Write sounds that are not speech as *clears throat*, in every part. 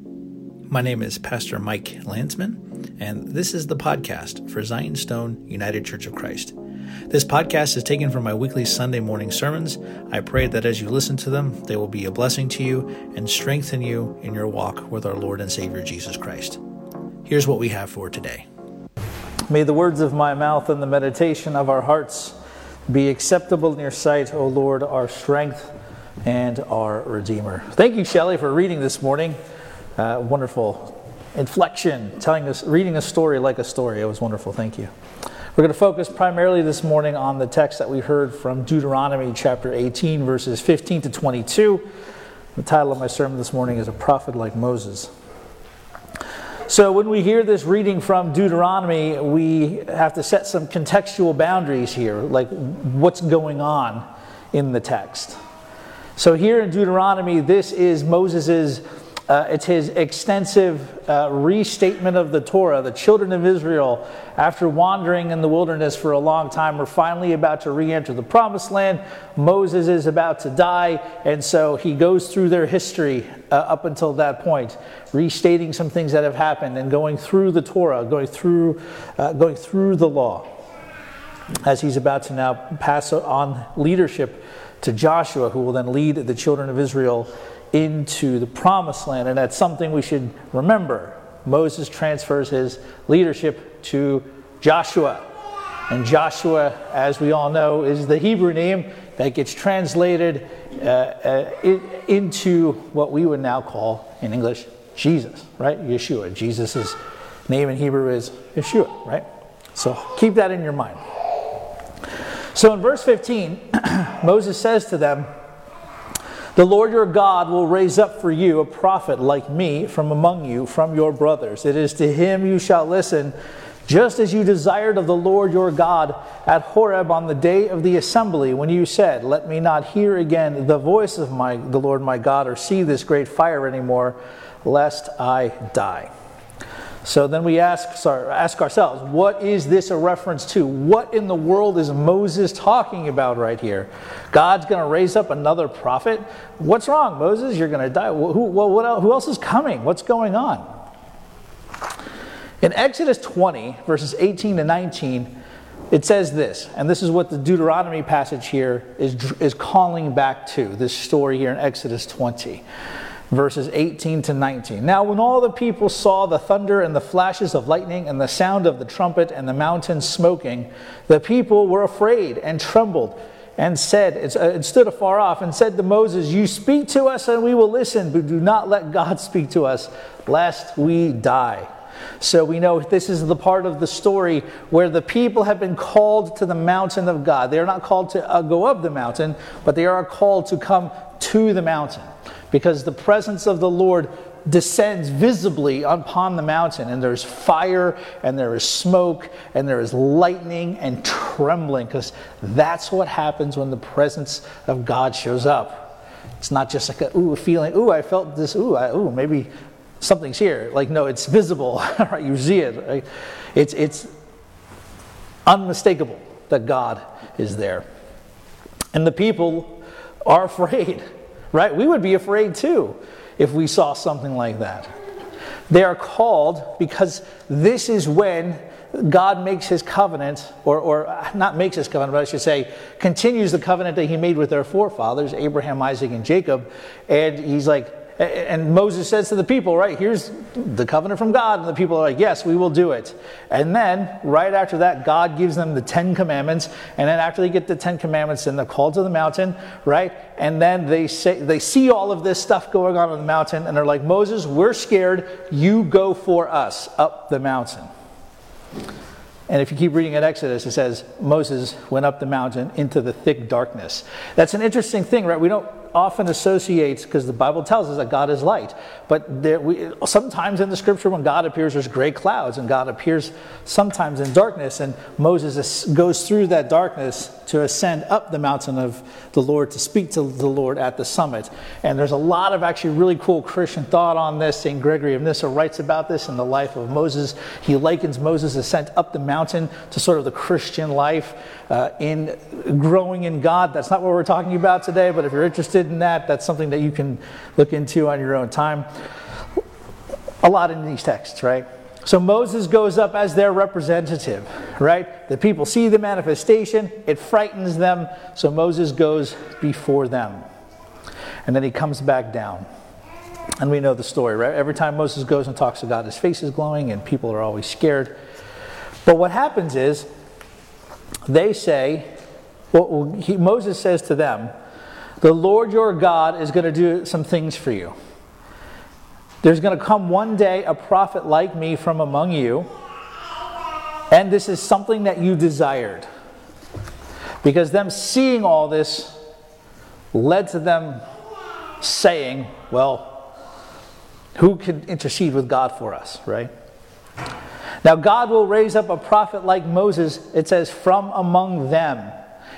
My name is Pastor Mike Landsman, and this is the podcast for Zion's Stone United Church of Christ. This podcast is taken from my weekly Sunday morning sermons. I pray that as you listen to them, they will be a blessing to you and strengthen you in your walk with our Lord and Savior Jesus Christ. Here's what we have for today. May the words of my mouth and the meditation of our hearts be acceptable in your sight, O Lord, our strength and our Redeemer. Thank you, Shelley, for reading this morning. Uh, wonderful inflection, telling us, reading a story like a story. It was wonderful. Thank you. We're going to focus primarily this morning on the text that we heard from Deuteronomy chapter 18, verses 15 to 22. The title of my sermon this morning is A Prophet Like Moses. So, when we hear this reading from Deuteronomy, we have to set some contextual boundaries here, like what's going on in the text. So, here in Deuteronomy, this is Moses' Uh, it's his extensive uh, restatement of the Torah. The children of Israel, after wandering in the wilderness for a long time, are finally about to re enter the promised land. Moses is about to die, and so he goes through their history uh, up until that point, restating some things that have happened and going through the Torah, going through, uh, going through the law, as he's about to now pass on leadership to Joshua, who will then lead the children of Israel into the promised land. And that's something we should remember. Moses transfers his leadership to Joshua. And Joshua, as we all know, is the Hebrew name that gets translated uh, uh, into what we would now call in English Jesus, right? Yeshua. Jesus' name in Hebrew is Yeshua, right? So keep that in your mind. So in verse 15, *clears throat* Moses says to them, the Lord your God will raise up for you a prophet like me from among you, from your brothers. It is to him you shall listen, just as you desired of the Lord your God at Horeb on the day of the assembly, when you said, Let me not hear again the voice of my, the Lord my God, or see this great fire anymore, lest I die. So then we ask, ask ourselves, what is this a reference to? What in the world is Moses talking about right here? God's going to raise up another prophet? What's wrong, Moses? You're going to die. Who, what, else, who else is coming? What's going on? In Exodus 20, verses 18 to 19, it says this, and this is what the Deuteronomy passage here is, is calling back to, this story here in Exodus 20 verses 18 to 19. Now, when all the people saw the thunder and the flashes of lightning and the sound of the trumpet and the mountain smoking, the people were afraid and trembled and said, and uh, stood afar off and said to Moses, You speak to us and we will listen, but do not let God *laughs* speak to us, lest we die. So we know this is the part of the story where the people have been called to the mountain of God. They are not called to uh, go up the mountain, but they are called to come to the mountain because the presence of the Lord descends visibly upon the mountain, and there's fire, and there is smoke, and there is lightning and trembling, because that's what happens when the presence of God shows up. It's not just like a ooh feeling, ooh, I felt this, ooh, I, ooh, maybe something's here. Like, no, it's visible, *laughs* right? You see it. It's, it's unmistakable that God is there. And the people are afraid *laughs* right? We would be afraid too if we saw something like that. They are called because this is when God makes his covenant, or, or not makes his covenant, but I should say, continues the covenant that he made with their forefathers, Abraham, Isaac, and Jacob. And he's like, and Moses says to the people, right, here's the covenant from God. And the people are like, yes, we will do it. And then, right after that, God gives them the Ten Commandments. And then after they get the Ten Commandments, then they're called to the mountain, right? And then they say they see all of this stuff going on on the mountain, and they're like, Moses, we're scared. You go for us up the mountain. And if you keep reading at Exodus, it says Moses went up the mountain into the thick darkness. That's an interesting thing, right? We don't often associates, because the Bible tells us that God is light, but there, we, sometimes in the scripture when God appears, there's gray clouds, and God appears sometimes in darkness, and Moses goes through that darkness to ascend up the mountain of the Lord to speak to the Lord at the summit. And there's a lot of actually really cool Christian thought on this. St. Gregory of Nyssa writes about this in the life of Moses. He likens Moses' ascent up the mountain to sort of the Christian life uh, in growing in God. That's not what we're talking about today, but if you're interested in that, that's something that you can look into on your own time. a lot in these texts, right? So Moses goes up as their representative, right? The people see the manifestation, it frightens them, so Moses goes before them. And then he comes back down. And we know the story, right? Every time Moses goes and talks to God, his face is glowing and people are always scared. But what happens is, they say, well, he, Moses says to them, The Lord your God is going to do some things for you. There's going to come one day a prophet like me from among you, and this is something that you desired. Because them seeing all this led to them saying, Well, who can intercede with God for us, right? Now, God will raise up a prophet like Moses, it says, from among them.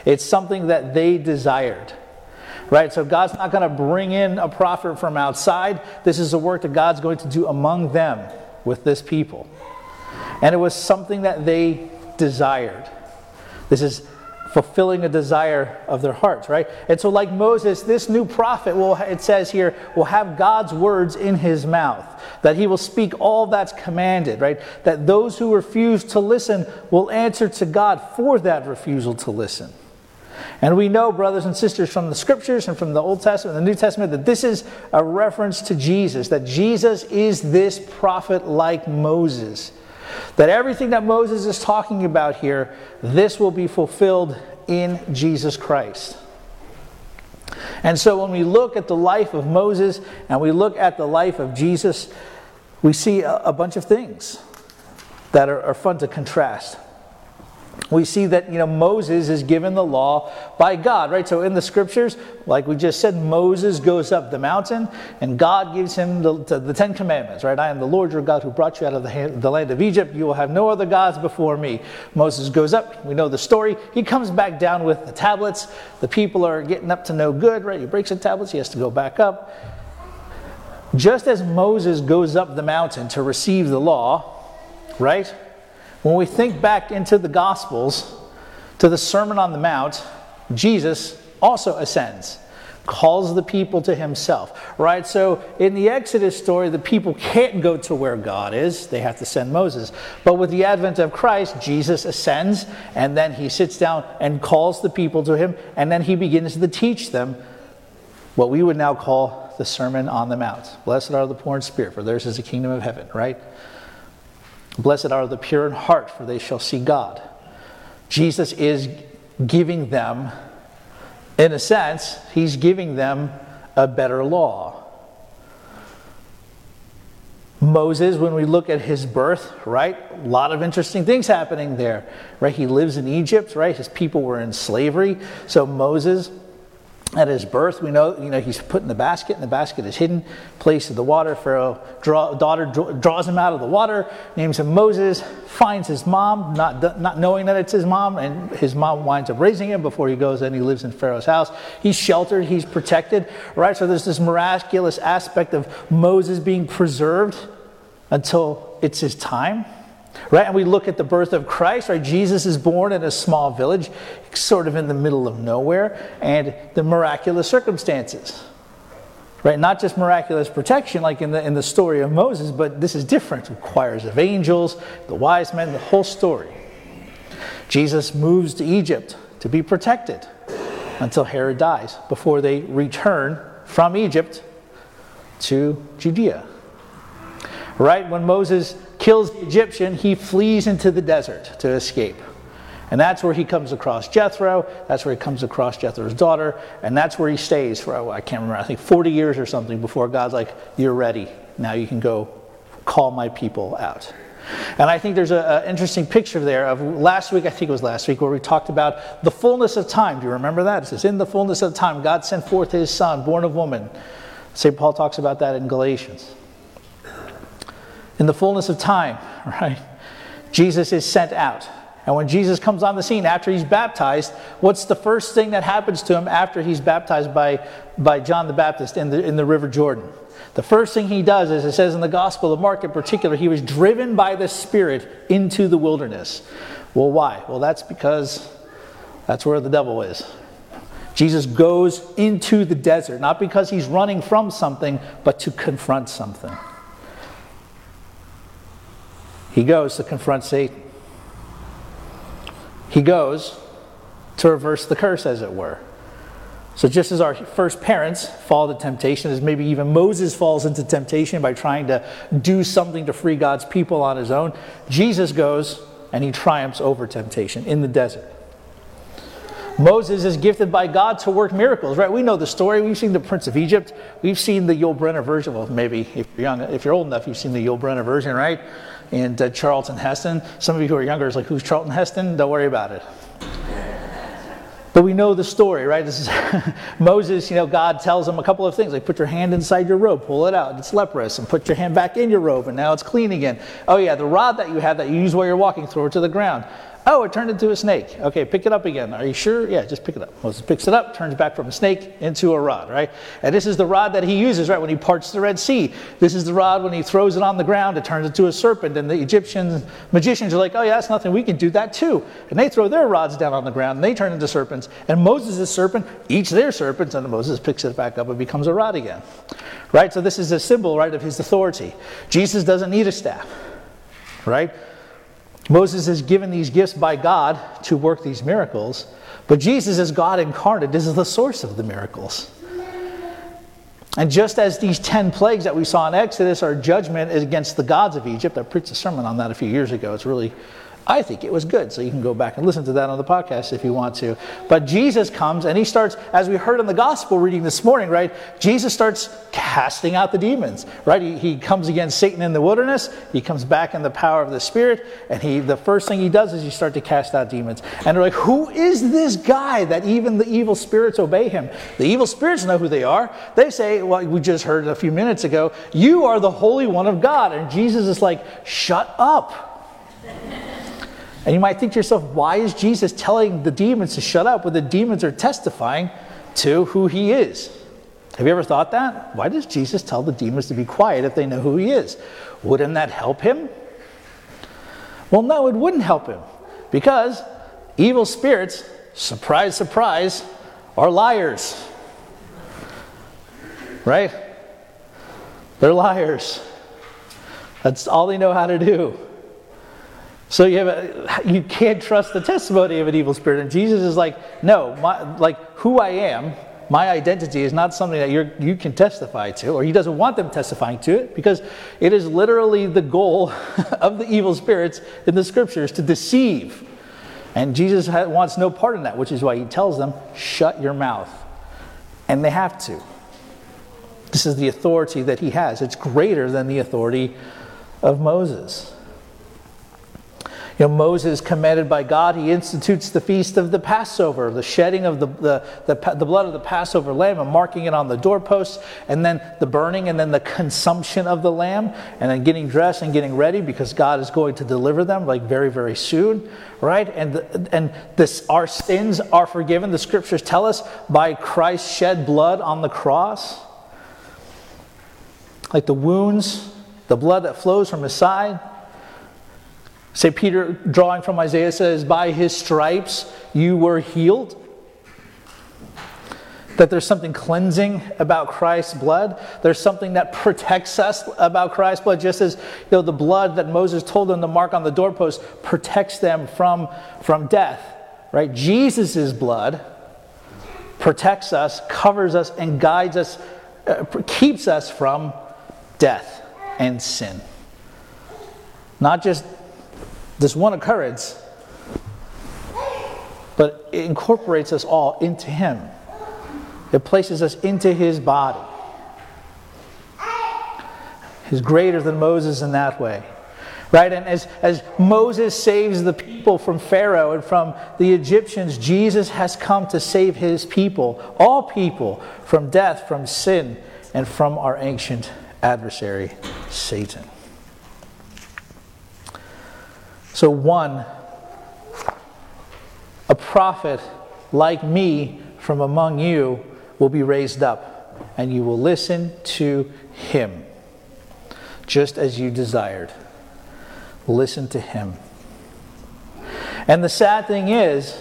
It's something that they desired. Right? So God's not going to bring in a prophet from outside. This is a work that God's going to do among them with this people. And it was something that they desired. This is fulfilling a desire of their hearts, right? And so, like Moses, this new prophet will, it says here, will have God's words in his mouth, that he will speak all that's commanded, right? That those who refuse to listen will answer to God for that refusal to listen. And we know, brothers and sisters, from the scriptures and from the Old Testament and the New Testament, that this is a reference to Jesus, that Jesus is this prophet like Moses. That everything that Moses is talking about here, this will be fulfilled in Jesus Christ. And so when we look at the life of Moses and we look at the life of Jesus, we see a, bunch of things that are fun to contrast we see that you know Moses is given the law by God, right? So in the scriptures, like we just said, Moses goes up the mountain and God gives him the, the Ten Commandments, right? I am the Lord your God who brought you out of the, hand, the land of Egypt. You will have no other gods before me. Moses goes up. We know the story. He comes back down with the tablets. The people are getting up to no good, right? He breaks the tablets. He has to go back up. Just as Moses goes up the mountain to receive the law, right? When we think back into the Gospels, to the Sermon on the Mount, Jesus also ascends, calls the people to himself, right? So in the Exodus story, the people can't go to where God is, they have to send Moses. But with the advent of Christ, Jesus ascends, and then he sits down and calls the people to him, and then he begins to teach them what we would now call the Sermon on the Mount. Blessed are the poor in spirit, for theirs is the kingdom of heaven, right? Blessed are the pure in heart, for they shall see God. Jesus is giving them, in a sense, he's giving them a better law. Moses, when we look at his birth, right? A lot of interesting things happening there, right? He lives in Egypt, right? His people were in slavery. So Moses at his birth, we know, you know he's put in the basket, and the basket is hidden, placed in the water. Pharaoh draw, daughter draws him out of the water, names him Moses, finds his mom, not, not knowing that it's his mom, and his mom winds up raising him before he goes and he lives in Pharaoh's house. He's sheltered, he's protected, right? So there's this miraculous aspect of Moses being preserved until it's his time. Right? And we look at the birth of Christ, right? Jesus is born in a small village, sort of in the middle of nowhere, and the miraculous circumstances. Right? Not just miraculous protection like in the, in the story of Moses, but this is different. Choirs of angels, the wise men, the whole story. Jesus moves to Egypt to be protected until Herod dies before they return from Egypt to Judea. Right? When Moses kills the Egyptian, he flees into the desert to escape. And that's where he comes across Jethro. That's where he comes across Jethro's daughter. And that's where he stays for, oh, I can't remember, I think 40 years or something before God's like, You're ready. Now you can go call my people out. And I think there's an interesting picture there of last week, I think it was last week, where we talked about the fullness of time. Do you remember that? It says, In the fullness of time, God sent forth his son, born of woman. St. Paul talks about that in Galatians in the fullness of time, *laughs* right? Jesus is sent out. And when Jesus comes on the scene after he's baptized, what's the first thing that happens to him after he's baptized by, by John the Baptist in the, in the River Jordan? The first thing he does, is it says in the Gospel of Mark in particular, he was driven by the Spirit into the wilderness. Well, why? Well, that's because that's where the devil is. Jesus goes into the desert, not because he's running from something, but to confront something. He goes to confront Satan. He goes to reverse the curse, as it were. So, just as our first parents fall to temptation, as maybe even Moses falls into temptation by trying to do something to free God's people on his own, Jesus goes and he triumphs over temptation in the desert. Moses is gifted by God to work miracles, right? We know the story. We've seen the Prince of Egypt. We've seen the Yul Brynner version. Well, maybe if you're young, if you're old enough, you've seen the Yul Brynner version, right? And uh, Charlton Heston. Some of you who are younger is like, who's Charlton Heston? Don't worry about it. But we know the story, right? This is *laughs* Moses, you know, God tells him a couple of things like put your hand inside your robe, pull it out, it's leprous, and put your hand back in your robe, and now it's clean again. Oh, yeah, the rod that you have that you use while you're walking, throw it to the ground. Oh, it turned into a snake. Okay, pick it up again. Are you sure? Yeah, just pick it up. Moses picks it up, turns back from a snake into a rod, right? And this is the rod that he uses, right, when he parts the Red Sea. This is the rod when he throws it on the ground, it turns into a serpent. And the Egyptian magicians are like, oh, yeah, that's nothing. We can do that too. And they throw their rods down on the ground and they turn into serpents. And Moses' serpent eats their serpents, and Moses picks it back up and becomes a rod again, right? So this is a symbol, right, of his authority. Jesus doesn't need a staff, right? Moses is given these gifts by God to work these miracles, but Jesus is God incarnate. This is the source of the miracles. And just as these 10 plagues that we saw in Exodus are judgment against the gods of Egypt, I preached a sermon on that a few years ago. It's really I think it was good. So you can go back and listen to that on the podcast if you want to. But Jesus comes and he starts, as we heard in the gospel reading this morning, right? Jesus starts casting out the demons, right? He, he comes against Satan in the wilderness. He comes back in the power of the Spirit. And he, the first thing he does is he starts to cast out demons. And they're like, who is this guy that even the evil spirits obey him? The evil spirits know who they are. They say, well, we just heard a few minutes ago, you are the Holy One of God. And Jesus is like, shut up. And you might think to yourself, why is Jesus telling the demons to shut up when the demons are testifying to who he is? Have you ever thought that? Why does Jesus tell the demons to be quiet if they know who he is? Wouldn't that help him? Well, no, it wouldn't help him because evil spirits, surprise, surprise, are liars. Right? They're liars. That's all they know how to do. So you have a, you can't trust the testimony of an evil spirit. And Jesus is like, no, my, like who I am, my identity is not something that you you can testify to, or he doesn't want them testifying to it, because it is literally the goal *laughs* of the evil spirits in the scriptures to deceive. And Jesus wants no part in that, which is why he tells them, shut your mouth. And they have to. This is the authority that he has. It's greater than the authority of Moses. You know, Moses commanded by God, he institutes the feast of the Passover, the shedding of the, the, the, the, blood of the Passover lamb and marking it on the doorposts, and then the burning, and then the consumption of the lamb, and then getting dressed and getting ready because God is going to deliver them like very, very soon, right? And, and this, our sins are forgiven, the scriptures tell us, by Christ's shed blood on the cross. Like the wounds, the blood that flows from his side St. Peter, drawing from Isaiah, says, By his stripes you were healed. That there's something cleansing about Christ's blood. There's something that protects us about Christ's blood, just as you know, the blood that Moses told them to mark on the doorpost protects them from, from death. Right? Jesus' blood protects us, covers us, and guides us, uh, keeps us from death and sin. Not just this one occurrence, but it incorporates us all into Him. It places us into His body. He's greater than Moses in that way. Right? And as, as Moses saves the people from Pharaoh and from the Egyptians, Jesus has come to save his people, all people, from death, from sin, and from our ancient adversary, Satan. So, one, a prophet like me from among you will be raised up, and you will listen to him, just as you desired. Listen to him. And the sad thing is,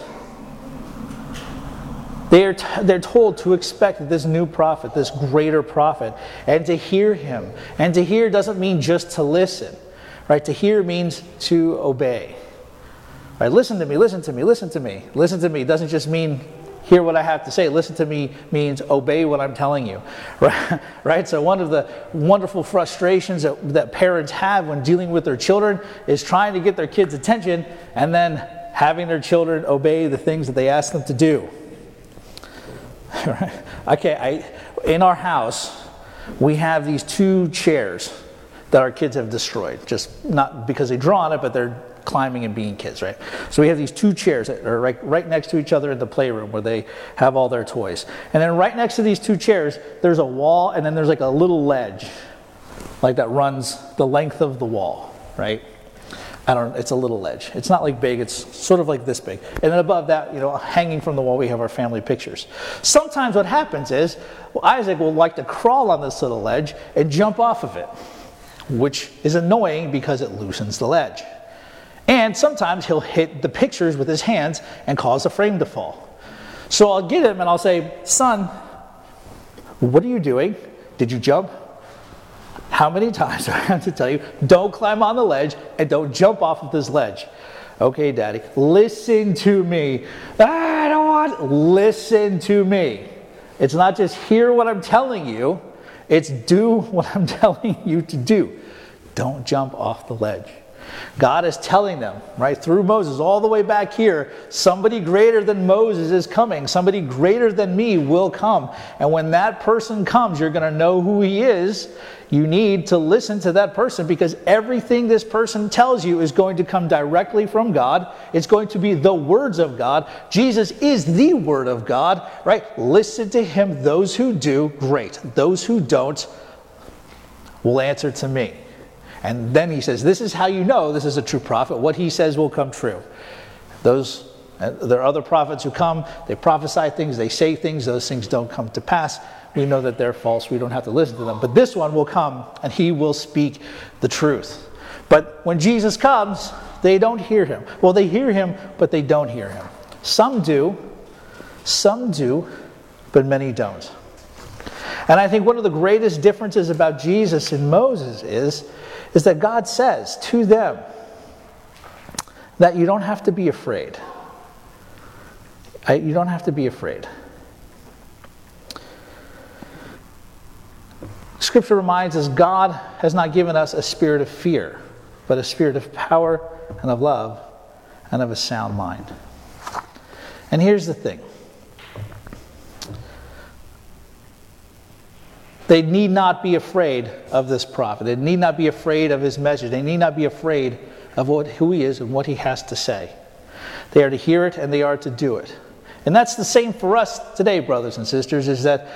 they are t- they're told to expect this new prophet, this greater prophet, and to hear him. And to hear doesn't mean just to listen Right? To hear means to obey. Right? Listen to me, listen to me, listen to me. Listen to me doesn't just mean hear what I have to say. Listen to me means obey what I'm telling you. Right? *laughs* right? So, one of the wonderful frustrations that, that parents have when dealing with their children is trying to get their kids' attention and then having their children obey the things that they ask them to do. *laughs* okay, I, in our house, we have these two chairs that our kids have destroyed. Just not because they draw on it, but they're climbing and being kids, right? So we have these two chairs that are right, right next to each other in the playroom where they have all their toys. And then right next to these two chairs, there's a wall, and then there's like a little ledge, like that runs the length of the wall, right? I don't. It's a little ledge. It's not like big. It's sort of like this big. And then above that, you know, hanging from the wall, we have our family pictures. Sometimes what happens is well, Isaac will like to crawl on this little ledge and jump off of it, which is annoying because it loosens the ledge. And sometimes he'll hit the pictures with his hands and cause the frame to fall. So I'll get him and I'll say, "Son, what are you doing? Did you jump? How many times *laughs* do I have to tell you, don't climb on the ledge and don't jump off of this ledge? Okay, Daddy, listen to me. I don't want, listen to me. It's not just hear what I'm telling you, it's do what I'm *laughs* telling you to do. Don't jump off the ledge. God is telling them, right, through Moses, all the way back here, somebody greater than Moses is coming. Somebody greater than me will come. And when that person comes, you're going to know who he is. You need to listen to that person because everything this person tells you is going to come directly from God. It's going to be the words of God. Jesus is the Word of God, right? Listen to him. Those who do, great. Those who don't will answer to me. And then he says, This is how you know this is a true prophet. What he says will come true. Those uh, there are other prophets who come, they prophesy things, they say things, those things don't come to pass. We know that they're false, we don't have to listen to them. But this one will come and he will speak the truth. But when Jesus comes, they don't hear him. Well, they hear him, but they don't hear him. Some do, some do, but many don't. And I think one of the greatest differences about Jesus and Moses is is that God says to them that you don't have to be afraid. You don't have to be afraid. Scripture reminds us God has not given us a spirit of fear, but a spirit of power and of love and of a sound mind. And here's the thing They need not be afraid of this prophet. They need not be afraid of his message. They need not be afraid of what, who he is and what he has to say. They are to hear it and they are to do it. And that's the same for us today, brothers and sisters, is that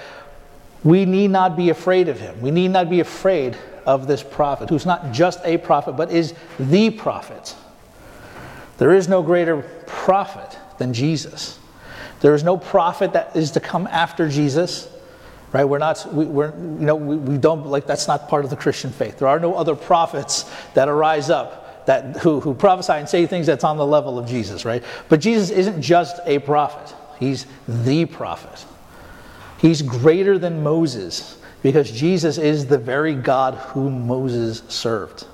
we need not be afraid of him. We need not be afraid of this prophet, who's not just a prophet, but is the prophet. There is no greater prophet than Jesus. There is no prophet that is to come after Jesus right we're not we, we're you know we, we don't like that's not part of the christian faith there are no other prophets that arise up that who, who prophesy and say things that's on the level of jesus right but jesus isn't just a prophet he's the prophet he's greater than moses because jesus is the very god whom moses served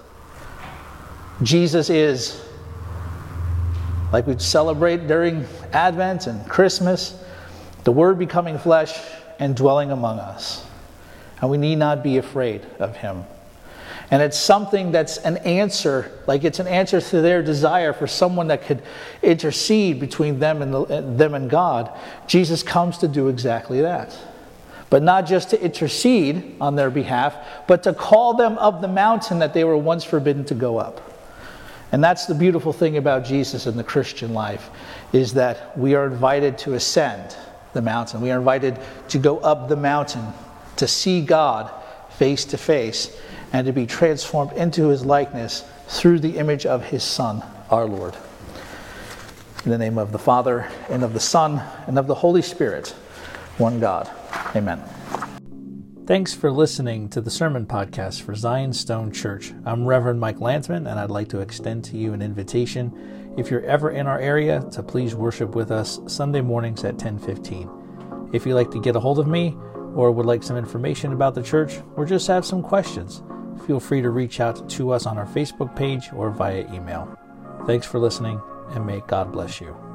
jesus is like we celebrate during advent and christmas the word becoming flesh and dwelling among us. And we need not be afraid of him. And it's something that's an answer, like it's an answer to their desire for someone that could intercede between them and, the, them and God. Jesus comes to do exactly that. But not just to intercede on their behalf, but to call them up the mountain that they were once forbidden to go up. And that's the beautiful thing about Jesus and the Christian life is that we are invited to ascend the mountain. We are invited to go up the mountain to see God face to face and to be transformed into his likeness through the image of his Son, our Lord. In the name of the Father, and of the Son, and of the Holy Spirit, one God. Amen. Thanks for listening to the Sermon Podcast for Zion's Stone Church. I'm Reverend Mike Landsman, and I'd like to extend to you an invitation if you're ever in our area to please worship with us Sunday mornings at 10:15. If you'd like to get a hold of me or would like some information about the church or just have some questions, feel free to reach out to us on our Facebook page or via email. Thanks for listening, and may God bless you.